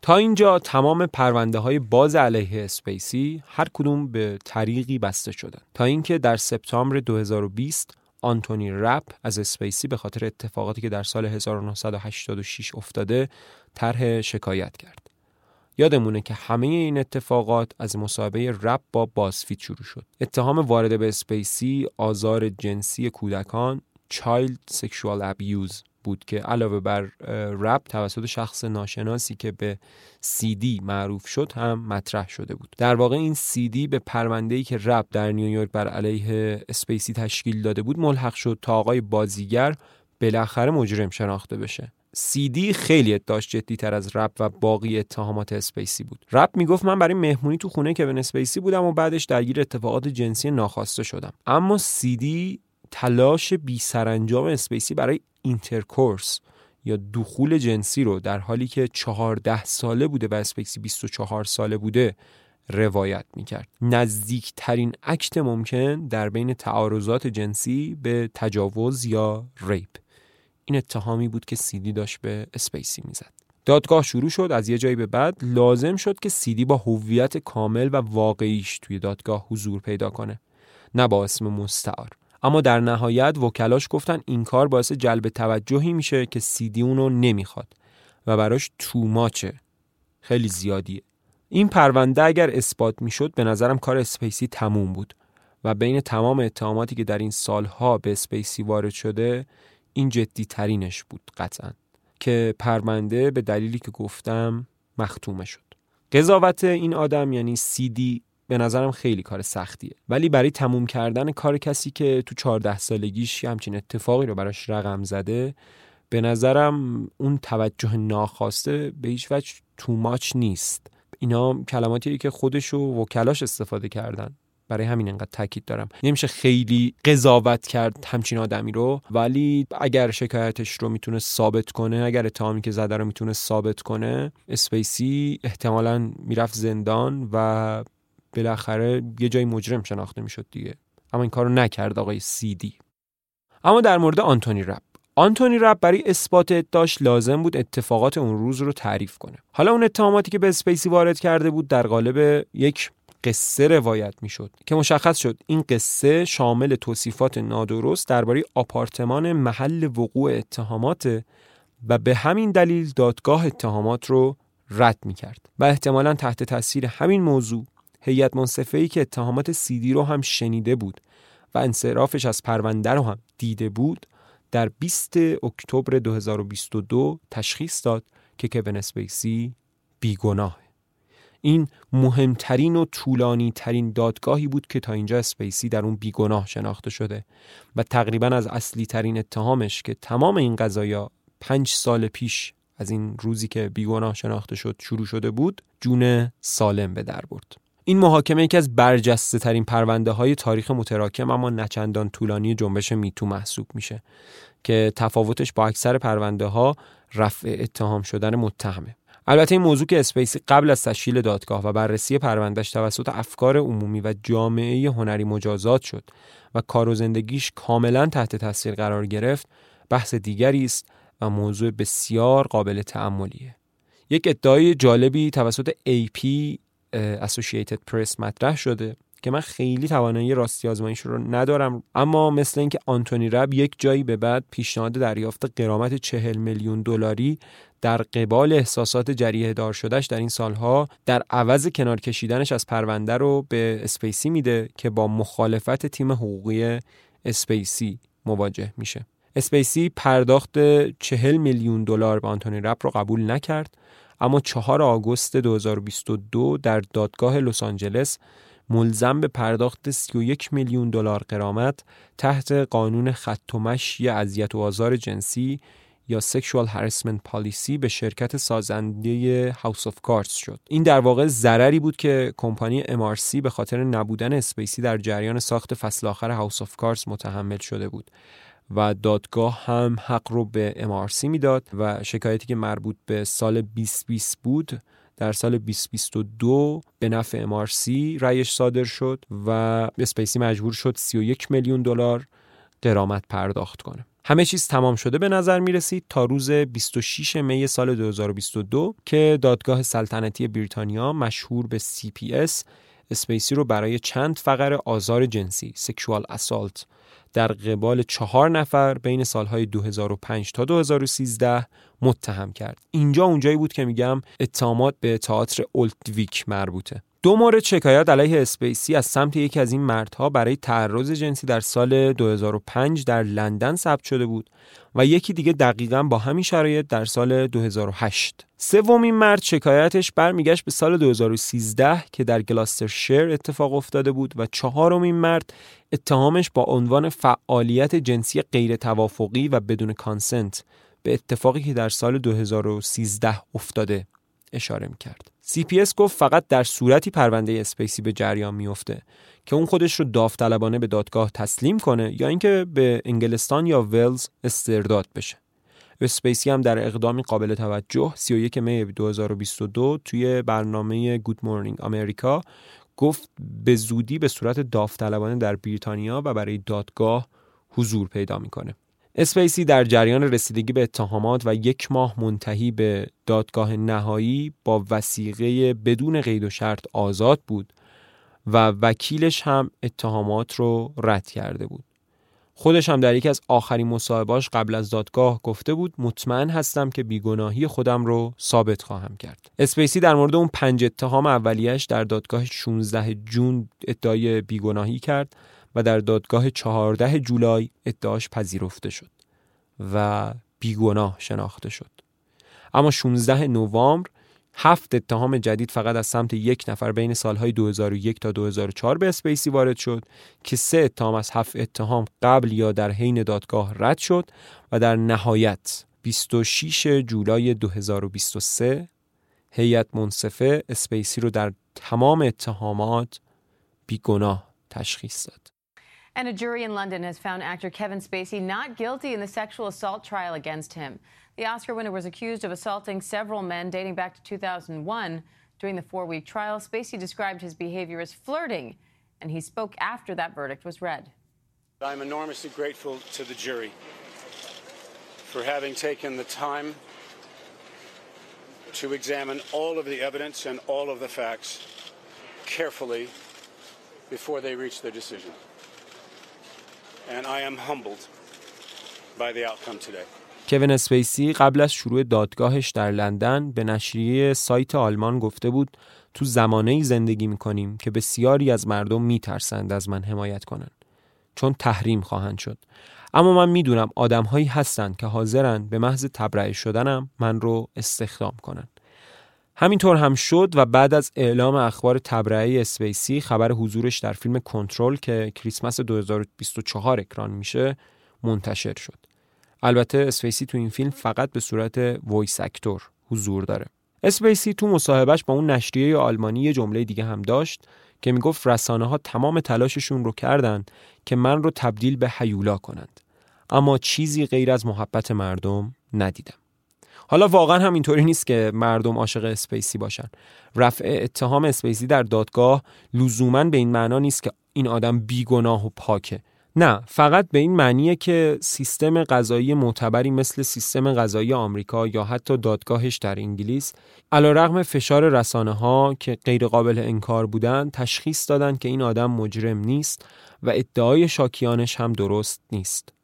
تا اینجا تمام پرونده های باز علیه اسپیسی هر کدوم به طریقی بسته شدن تا اینکه در سپتامبر 2020 آنتونی رپ از اسپیسی به خاطر اتفاقاتی که در سال 1986 افتاده طرح شکایت کرد. یادمونه که همه این اتفاقات از مصاحبه رپ با BuzzFeed شروع شد. اتهام وارد به اسپیسی آزار جنسی کودکان Child Sexual Abuse بود که علاوه بر رپ توسط شخص ناشناسی که به C.D. معروف شد هم مطرح شده بود. در واقع این C.D. به ای که رپ در نیویورک بر علیه اسپیسی تشکیل داده بود ملحق شد تا آقای بازیگر بالاخره مجرم شناخته بشه. C.D. خیلی ادعاش جدی تر از رپ و باقی اتهامات اسپیسی بود. رپ می‌گفت من برای مهمونی تو خونه که به اسپیسی بودم و بعدش درگیر اتفاقات جنسی ناخواسته شدم. اما C.D. تلاش بی سرانجام اسپیسی برای intercourse یا دخول جنسی رو در حالی که 14 ساله بوده و اسپیسی 24 ساله بوده روایت می‌کرد. نزدیکترین act ممکن در بین تعارضات جنسی به تجاوز یا rape. این اتهامی بود که C.D. داشت به اسپیسی می‌زد. دادگاه شروع شد از یه جایی به بعد لازم شد که C.D. با هویت کامل و واقعیش توی دادگاه حضور پیدا کنه. نه با اسم مستعار. اما در نهایت وکلاش گفتن این کار باعث جلب توجهی میشه که C.D. اونو نمی‌خواد و براش too much ه. خیلی زیادیه. این پرونده اگر اثبات می‌شد به نظرم کار اسپیسی تموم بود و بین تمام اتهاماتی که در این سالها به اسپیسی وارد شده این جدی ترینش بود قطعا. که پرونده به دلیلی که گفتم مختومه شد. قضاوت این آدم یعنی سیدی به نظرم خیلی کار سختیه. ولی برای تموم کردن کار کسی که تو 14 سالگیش همچین اتفاقی رو براش رقم زده به نظرم اون توجه ناخواسته به هیچ وجه تو ماچ نیست. اینا کلماتی که خودش و وکلاش استفاده کردن. برای همین انقدر تاکید دارم. نمیشه خیلی قضاوت کرد همچین آدمی رو ولی اگر شکایتش رو می‌تونه ثابت کنه اگر اتهامی که زده رو می‌تونه ثابت کنه اسپیسی احتمالا می‌رفت زندان و بالاخره یه جای مجرم شناخته می‌شد دیگه. اما این کارو نکرد آقای دی اما در مورد آنتونی رپ آنتونی رپ برای اثبات ادعاش لازم بود اتفاقات اون روز رو تعریف کنه. حالا اون اتهاماتی که به اسپیسی وارد کرده بود در قالب یک قصه روایت می‌شد که مشخص شد این قصه شامل توصیفات نادرست درباره آپارتمان محل وقوع اتهامات و به همین دلیل دادگاه اتهامات رو رد می کرد و احتمالا تحت تاثیر همین موضوع هیئت منصفه که اتهامات سیدی رو هم شنیده بود و انصرافش از پرونده رو هم دیده بود در 20 اکتبر 2022 تشخیص داد که کوین اسپیسی بیگناه. این مهمترین و طولانی ترین دادگاهی بود که تا اینجا اسپیسی در اون بیگناه شناخته شده و تقریبا از اصلی ترین اتهامش که تمام این قضایا پنج سال پیش از این روزی که بیگناه شناخته شد شروع شده بود جون سالم به در برد. این محاکمه یکی از برجسته ترین پرونده های تاریخ متراکم اما نچندان طولانی جنبش میتو محسوب میشه که تفاوتش با اکثر پرونده ها رفع اتهام شدن متهمه. البته این موضوع که اسپیسی قبل از تشکیل دادگاه و بررسی پروندهش توسط افکار عمومی و جامعه هنری مجازات شد و کار و زندگیش کاملا تحت تاثیر قرار گرفت بحث دیگری است و موضوع بسیار قابل تعملیه. یک ادعای جالبی توسط AP Associated Press مطرح شده که من خیلی توانایی راستی آزمایش رو ندارم. اما مثل اینکه آنتونی رب یک جایی به بعد پیشنهاد دریافت قرامت چهل میلیون دلاری در قبال احساسات جریه دار شدهش در این سالها در عوض کنار کشیدنش از پرونده رو به اسپیسی میده که با مخالفت تیم حقوقی اسپیسی مواجه میشه. اسپیسی پرداخت چهل میلیون دلار به آنتونی رپ رو قبول نکرد. اما 4 آگوست 2022 در دادگاه لس آنجلس ملزم به پرداخت 31 میلیون دلار غرامت تحت قانون خط و مشی اذیت و آزار جنسی یا sexual harassment policy به شرکت سازنده House of Cards شد. این در واقع ضرری بود که کمپانی MRC به خاطر نبودن اسپیسی در جریان ساخت فصل آخر House of Cards متحمل شده بود. و دادگاه هم حق رو به MRC می‌داد و شکایتی که مربوط به سال 2020 بود در سال 2022 به نفع MRC رأیش صادر شد و اسپیسی مجبور شد 31 میلیون دلار غرامت پرداخت کنه. همه چیز تمام شده به نظر می رسید تا روز 26 می سال 2022 که دادگاه سلطنتی بریتانیا مشهور به CPS اسپیسی رو برای چند فقره آزار جنسی sexual assault در قبال چهار نفر بین سالهای 2005 تا 2013 متهم کرد. اینجا اونجایی بود که میگم اتهامات به تئاتر اولدویک مربوطه. دو مورد شکایت علیه اسپیسی از سمت یکی از این مردها برای تعرض جنسی در سال 2005 در لندن ثبت شده بود و یکی دیگه دقیقا با همین شرایط در سال 2008 سومین مرد شکایتش برمیگشت به سال 2013 که در گلاسترشیر اتفاق افتاده بود و چهارمین مرد اتهامش با عنوان فعالیت جنسی غیر توافقی و بدون consent به اتفاقی که در سال 2013 افتاده. اشاره می‌کرد. CPS گفت فقط در صورتی پرونده اسپیسی به جریان میفته که اون خودش رو داوطلبانه به دادگاه تسلیم کنه یا اینکه به انگلستان یا ولز استرداد بشه. اسپیسی هم در اقدامی قابل توجه 31 می 2022 توی برنامه Good Morning America گفت به زودی به صورت داوطلبانه در بریتانیا و برای دادگاه حضور پیدا می‌کنه. اسپیسی در جریان رسیدگی به اتهامات و یک ماه منتهی به دادگاه نهایی با وسیقه بدون قید و شرط آزاد بود و وکیلش هم اتهامات رو رد کرده بود. خودش هم در یکی از آخرین مصاحبهاش قبل از دادگاه گفته بود مطمئن هستم که بیگناهی خودم رو ثابت خواهم کرد. اسپیسی در مورد اون پنج اتهام اولیش در دادگاه 16 جون ادعای بیگناهی کرد و در دادگاه 14 جولای ادعاش پذیرفته شد و بیگناه شناخته شد. اما 16 نوامبر هفت اتهام جدید فقط از سمت یک نفر بین سالهای 2001 تا 2004 به اسپیسی وارد شد که سه اتهام از هفت اتهام قبل یا در حین دادگاه رد شد و در نهایت 26 جولای 2023 هیئت منصفه اسپیسی رو در تمام اتهامات بیگناه تشخیص داد. And a jury in London has found actor Kevin Spacey not guilty in the sexual assault trial against him. The Oscar winner was accused of assaulting several men dating back to 2001. During the four week trial, Spacey described his behavior as flirting, and he spoke after that verdict was read. I'm enormously grateful to the jury for having taken the time to examine all of the evidence and all of the facts carefully before they reach their decision. And I am humbled by the outcome today. کوین اسپیسی قبل از شروع دادگاهش در لندن به نشریه سایت آلمان گفته بود تو زمانه زندگی می‌کنیم که بسیاری از مردم میترسند از من حمایت کنند چون تحریم خواهند شد. اما من می‌دونم آدم هایی هستند که حاضرند به محض تبرئه شدنم من رو استخدام کنند همینطور هم شد و بعد از اعلام اخبار تبرئه اسپیسی خبر حضورش در فیلم کنترل که کریسمس 2024 اکران میشه منتشر شد. البته اسپیسی تو این فیلم فقط به صورت voice actor حضور داره. اسپیسی تو مصاحبهش با اون نشریه آلمانی یه جمله دیگه هم داشت که می‌گفت رسانه ها تمام تلاششون رو کردن که من رو تبدیل به حیولا کنند. اما چیزی غیر از محبت مردم ندیدم. حالا واقعا هم اینطوری نیست که مردم عاشق اسپیسی باشن. رفع اتهام اسپیسی در دادگاه لزوما به این معنا نیست که این آدم بیگناه و پاکه. نه فقط به این معنیه که سیستم قضایی معتبری مثل سیستم قضایی آمریکا یا حتی دادگاهش در انگلیس علیرغم فشار رسانه ها که غیر قابل انکار بودن تشخیص دادن که این آدم مجرم نیست و ادعای شاکیانش هم درست نیست.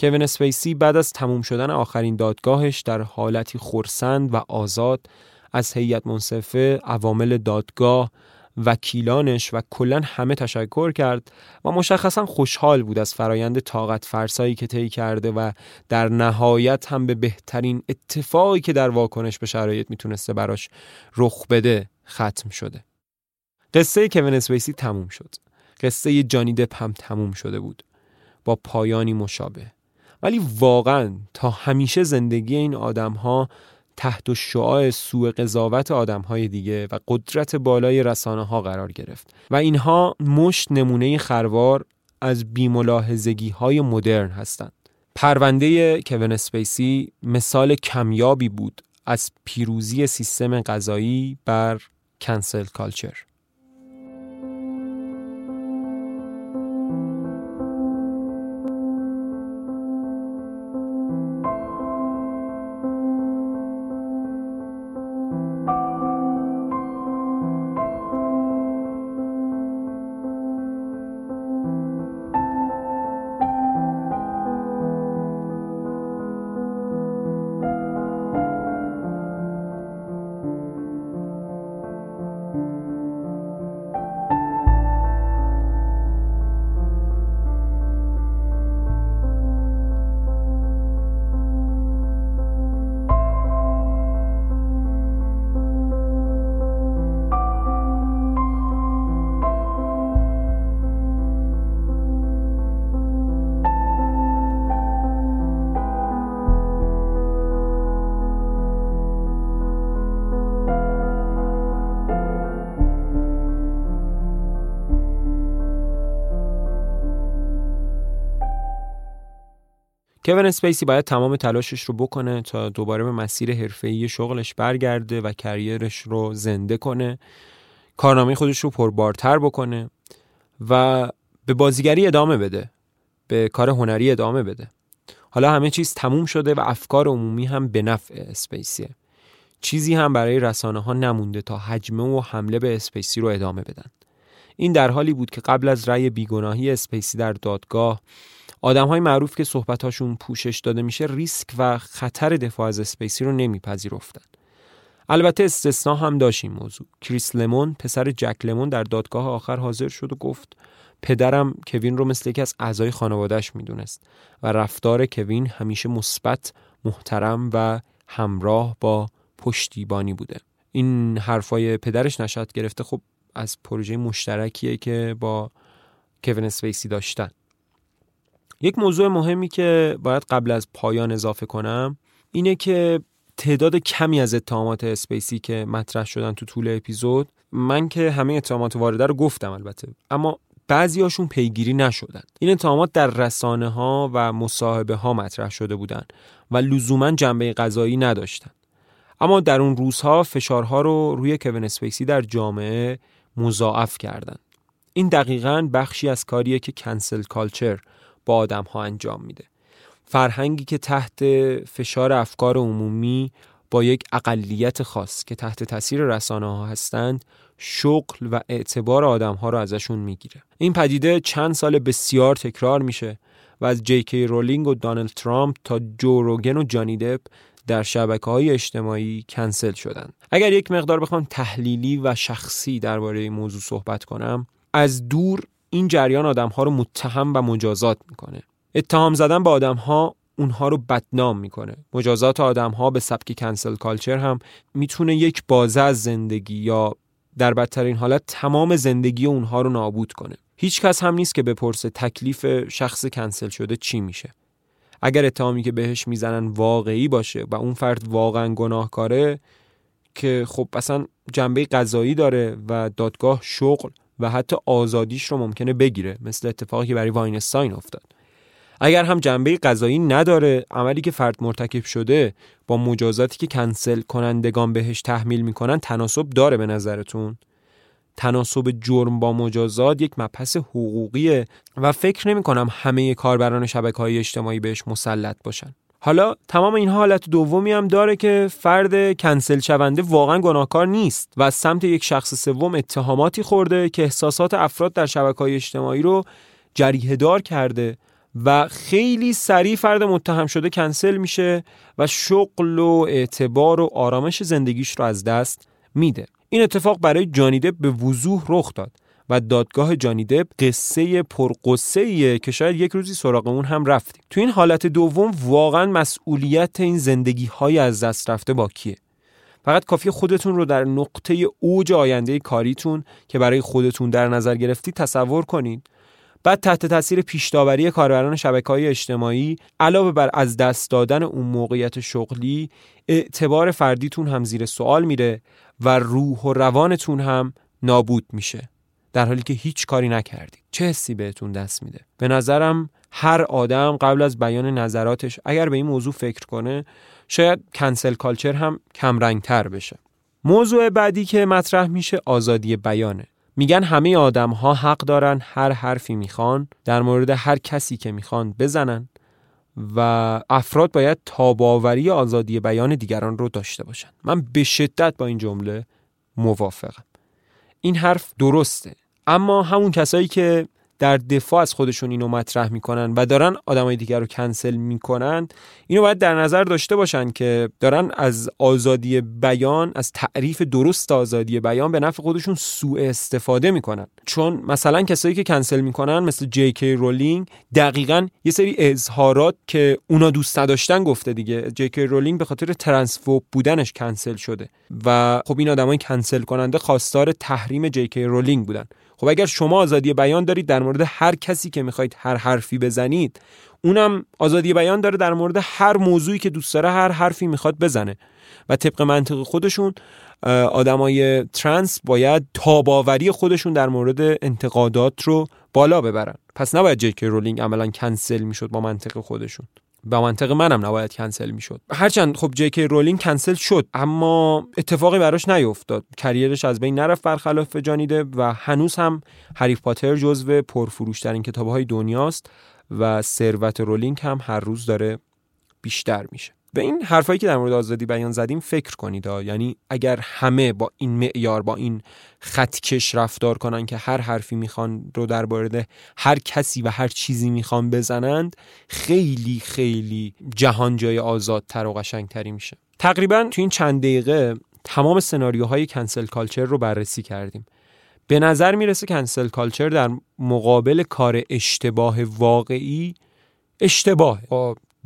کوین اسپیسی بعد از تموم شدن آخرین دادگاهش در حالتی خرسند و آزاد از هیئت منصفه عوامل دادگاه وکیلانش و کلا همه تشکر کرد و مشخصا خوشحال بود از فرایند طاقت فرسایی که طی کرده و در نهایت هم به بهترین اتفاقی که در واکنش به شرایط می‌تونسته براش رخ بده ختم شده. قصه کوین اسپیسی تموم شد. قصه جانی دپ هم تموم شده بود. با پایانی مشابه. ولی واقعا تا همیشه زندگی این آدم ها تحت شعاع سوء قضاوت آدم های دیگه و قدرت بالای رسانه ها قرار گرفت و اینها مشت نمونه خروار از بیملاحظگی های مدرن هستند. پرونده کوین اسپیسی مثال کمیابی بود از پیروزی سیستم قضایی بر کنسل کالچر. کوین اسپیسی باید تمام تلاشش رو بکنه تا دوباره به مسیر حرفه‌ای شغلش برگرده و career ش رو زنده کنه. کارنامه خودش رو پربارتر بکنه و به بازیگری ادامه بده به کار هنری ادامه بده. حالا همه چیز تموم شده و افکار عمومی هم به نفع اسپیسیه. چیزی هم برای رسانه ها نمونده تا هجمه و حمله به اسپیسی رو ادامه بدن. این در حالی بود که قبل از رأی بیگناهی اسپیسی در دادگاه آدم های معروف که صحبتاشون پوشش داده میشه ریسک و خطر دفاع از اسپیسی رو نمیپذیرفتن. البته استثنا هم داشت این موضوع. کریس لمون پسر جک لمون در دادگاه آخر حاضر شد و گفت پدرم کوین رو مثل یکی از اعضای خانوادهش می‌دونست و رفتار کوین همیشه مثبت، محترم و همراه با پشتیبانی بوده. این حرفای پدرش نشد گرفته خب از پروژه مشترکیه که با کوین اسپیسی داشتن. یک موضوع مهمی که باید قبل از پایان اضافه کنم اینه که تعداد کمی از اتهامات اسپیسی که مطرح شدن تو طول اپیزود من که همه اتهامات وارده رو گفتم البته اما بعضیاشون پیگیری نشدن. این اتهامات در رسانه ها و مصاحبه ها مطرح شده بودن و لزوما جنبه قضایی نداشتن. اما در اون روزها فشارها رو روی کوین اسپیسی در جامعه مضاعف کردن. این دقیقا بخشی از کاریه که کنسل کالچر با آدم ها انجام میده. فرهنگی که تحت فشار افکار عمومی با یک اقلیت خاص که تحت تاثیر رسانه ها هستند شغل و اعتبار آدم ها رو ازشون می‌گیره. این پدیده چند سال بسیار تکرار میشه و از جی رولینگ و دانالد ترامپ تا جو روگن و جانی دپ در شبکه های اجتماعی کنسل شدن اگر یک مقدار بخوام تحلیلی و شخصی درباره این موضوع صحبت کنم از دور این جریان آدم ها رو متهم و مجازات می‌کنه. اتهام زدن به آدم ها اونها رو بدنام می‌کنه. مجازات آدم ها به سبک کنسل کالچر هم می‌تونه یک بازه از زندگی یا در بدترین حالت تمام زندگی اونها رو نابود کنه. هیچ کس هم نیست که بپرسه تکلیف شخص کنسل شده چی میشه. اگر اتهامی که بهش می‌زنن واقعی باشه و اون فرد واقعا گناهکاره که خب اصلا جنبه قضایی داره و دادگاه شغل و حتی آزادیش رو ممکنه بگیره مثل اتفاقی که برای واینستاین افتاد. اگر هم جنبه قضایی نداره عملی که فرد مرتکب شده با مجازاتی که کنسل کنندگان بهش تحمیل می‌کنن تناسب داره به نظرتون؟ تناسب جرم با مجازات یک مبحث حقوقیه و فکر نمی کنم همه کاربران شبکه های اجتماعی بهش مسلط باشن. حالا تمام این حالت دومی هم داره که فرد کنسل شونده واقعا گناهکار نیست و از سمت یک شخص سوم اتهاماتی خورده که احساسات افراد در شبکه های اجتماعی رو جریه دار کرده و خیلی سریع فرد متهم شده کنسل میشه و شغل و اعتبار و آرامش زندگیش رو از دست میده. این اتفاق برای جانیده به وضوح رخ داد. و دادگاه جانیدب قصه پرقصه که شاید یک روزی سراغ اون هم رفتیم. تو این حالت دوم واقعا مسئولیت این زندگی های از دست رفته با کیه فقط کافی خودتون رو در نقطه اوج آینده کاریتون که برای خودتون در نظر گرفتید تصور کنید بعد تحت تاثیر پیشداوری کاربران شبکه های اجتماعی علاوه بر از دست دادن اون موقعیت شغلی اعتبار فردیتون هم زیر سوال میره و روح و روانتون هم نابود میشه. در حالی که هیچ کاری نکردید چه حسی بهتون دست میده؟ به نظرم هر آدم قبل از بیان نظراتش اگر به این موضوع فکر کنه شاید کنسل کالچر هم کمرنگ تر بشه. موضوع بعدی که مطرح میشه آزادی بیانه. میگن همه آدم ها حق دارن هر حرفی می‌خوان در مورد هر کسی که می‌خوان بزنن و افراد باید تاباوری آزادی بیان دیگران رو داشته باشن. من به شدت با این جمله موافقم. این حرف درسته. اما همون کسایی که در دفاع از خودشون اینو مطرح می‌کنن و دارن آدمای دیگر رو کنسل می‌کنن اینو باید در نظر داشته باشن که دارن از آزادی بیان از تعریف درست آزادی بیان به نفع خودشون سوء استفاده می‌کنن. چون مثلا کسایی که کنسل می‌کنن مثل جی کی رولینگ دقیقا یه سری اظهارات که اونا دوست نداشتن گفته دیگه. جی کی رولینگ به خاطر transphobe بودنش کنسل شده و خب این آدمای کنسل کننده خواستار تحریم جی کی رولینگ بودن. خب اگر شما آزادی بیان دارید در مورد هر کسی که می‌خواید هر حرفی بزنید اونم آزادی بیان داره در مورد هر موضوعی که دوست داره هر حرفی می‌خواد بزنه. و طبق منطق خودشون آدمای trans باید تاب‌آوری خودشون در مورد انتقادات رو بالا ببرن. پس نباید جی کی رولینگ عملا کنسل می‌شد با منطق خودشون. به منطق منم نباید کنسل می‌شد. هرچند خب جی رولینگ کنسل شد اما اتفاقی براش نیفتاد. career ش از بین نرفت برخلاف جانی دپ و هنوز هم هری پاتر جزو پرفروشترین کتابهای دنیاست و ثروت رولینگ هم هر روز داره بیشتر میشه. به این حرفایی که در مورد آزادی بیان زدیم فکر کنید یعنی اگر همه با این معیار با این خطکش رفتار کنن که هر حرفی می‌خوان رو در مورد هر کسی و هر چیزی می‌خوان بزنند خیلی خیلی جهان جای آزادتر و قشنگتری میشه. تقریبا تو این چند دقیقه تمام سناریوهای کنسل کالچر رو بررسی کردیم. به نظر می‌رسه کنسل کالچر در مقابل کار اشتباه واقعی اشتباه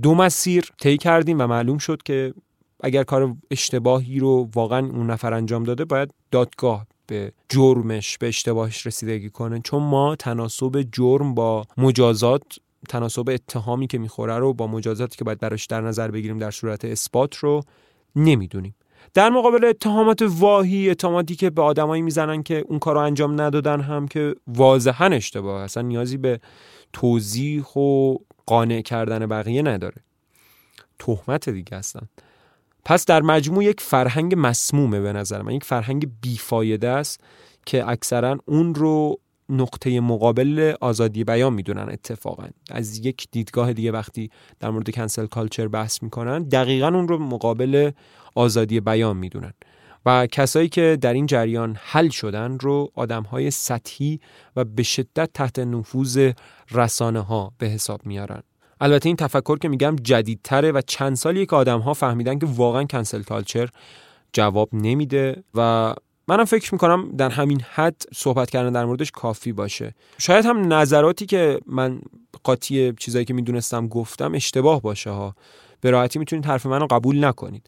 دو مسیر طی کردیم و معلوم شد که اگر کار اشتباهی رو واقعا اون نفر انجام داده باید دادگاه به جرمش به اشتباهش رسیدگی کنه. چون ما تناسب جرم با مجازات تناسب اتهامی که می‌خوره رو با مجازاتی که باید براش در نظر بگیریم در صورت اثبات رو نمی‌دونیم. در مقابل اتهامات واهی اتهاماتی که به آدمایی می‌زنن که اون کار رو انجام ندادن هم که واضحا اشتباه اصلا نیازی به توضیح و قانع کردن بقیه نداره. تهمت دیگه هستن. پس در مجموع یک فرهنگ مسمومه به نظر من. یک فرهنگ بیفایده است که اکثرا اون رو نقطه مقابل آزادی بیان می‌دونن اتفاقا. از یک دیدگاه دیگه وقتی در مورد کنسل کالچر بحث می‌کنن دقیقا اون رو مقابل آزادی بیان می‌دونن. و کسایی که در این جریان حل شدن رو آدم های سطحی و به شدت تحت نفوذ رسانه ها به حساب میارن. البته این تفکر که میگم جدیدتره و چند سالیه که آدم ها فهمیدن که واقعا کنسل کالچر جواب نمیده و منم فکر می‌کنم در همین حد صحبت کردن در موردش کافی باشه. شاید هم نظراتی که من قاطی چیزایی که می‌دونستم گفتم اشتباه باشه ها. به راحتی می‌تونید حرف منو قبول نکنید.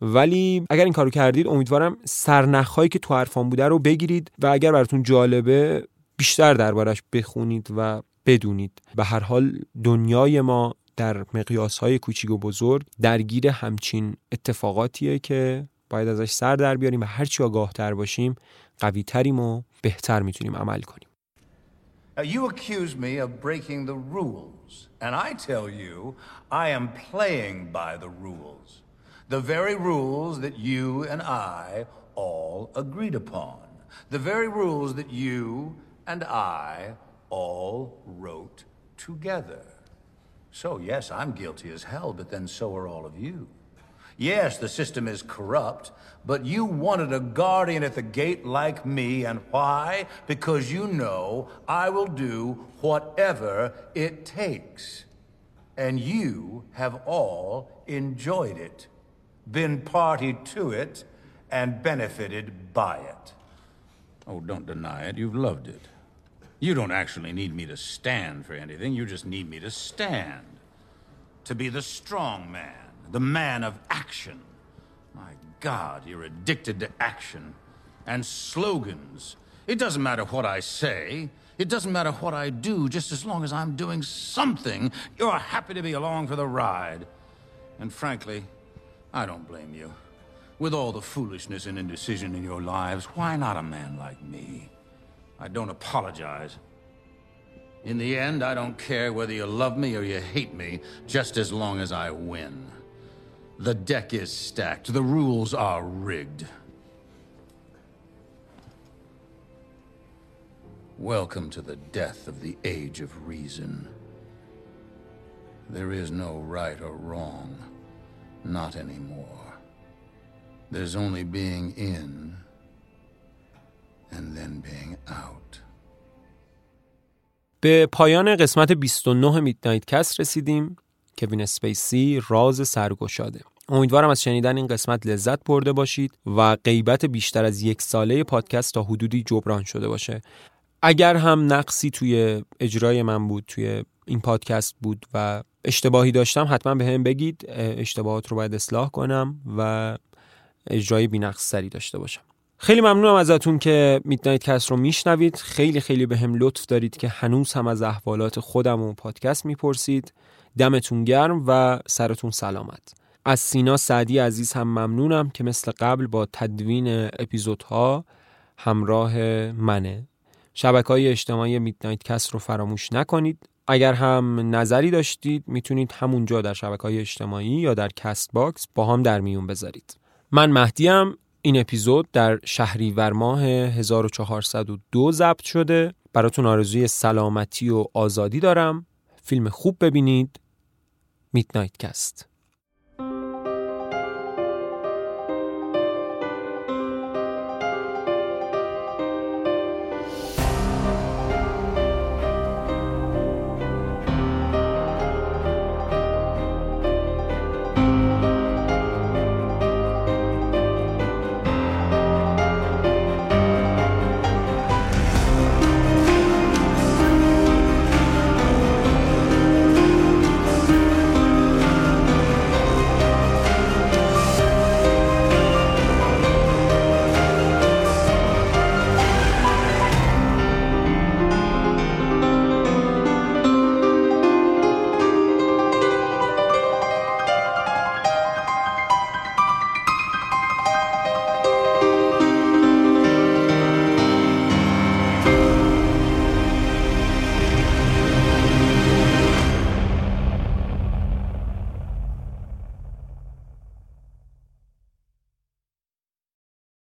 ولی اگر این کارو کردید امیدوارم سرنخهایی که تو حرفان بوده رو بگیرید و اگر براتون جالبه بیشتر دربارش بخونید و بدونید به هر حال دنیای ما در مقیاس های کوچیک و بزرگ درگیر همچین اتفاقاتیه که باید ازش سر در بیاریم و هرچی آگاه تر باشیم قوی تریم و بهتر می‌تونیم عمل کنیم You accuse me of breaking the rules, and I tell you I am playing by the rules. The very rules that you and I all agreed upon. The very rules that you and I all wrote together. So, yes, I'm guilty as hell, but then so are all of you. Yes, the system is corrupt, but you wanted a guardian at the gate like me, and why? Because you know I will do whatever it takes. And you have all enjoyed it, been party to it, and benefited by it. Oh, don't deny it. You've loved it. You don't actually need me to stand for anything. You just need me to stand. To be the strong man, the man of action. My God, you're addicted to action and slogans. It doesn't matter what I say. It doesn't matter what I do, just as long as I'm doing something. You're happy to be along for the ride. And frankly, I don't blame you. With all the foolishness and indecision in your lives, why not a man like me? I don't apologize. In the end, I don't care whether you love me or you hate me, just as long as I win. The deck is stacked, the rules are rigged. Welcome to the death of the age of reason. There is no right or wrong, not anymore. There's only being in and then being out. به پایان قسمت 29 Midnight Cast رسیدیم کوین اسپیسی راز سرگشاده امیدوارم از شنیدن این قسمت لذت برده باشید و غیبت بیشتر از یک ساله پادکست تا حدودی جبران شده باشه اگر هم نقصی توی اجرای من بود توی این پادکست بود و اشتباهی داشتم حتما به هم بگید اشتباهات رو باید اصلاح کنم و اجرای بینقص سری داشته باشم. خیلی ممنونم ازتون که میدنایت کست رو میشنوید. خیلی خیلی به هم لطف دارید که هنوز هم از احوالات خودم و پادکست می‌پرسید. دمتون گرم و سرتون سلامت. از سینا سعدی عزیز هم ممنونم که مثل قبل با تدوین اپیزودها همراه منه. شبکه های اجتماعی Midnight Cast رو فراموش نکنید. اگر هم نظری داشتید می‌تونید همونجا در شبکه های اجتماعی یا در Castbox با هم در میون بذارید. من مهدیم این اپیزود در شهریور ماه 1402 ضبط شده. براتون آرزوی سلامتی و آزادی دارم. فیلم خوب ببینید. Midnight Cast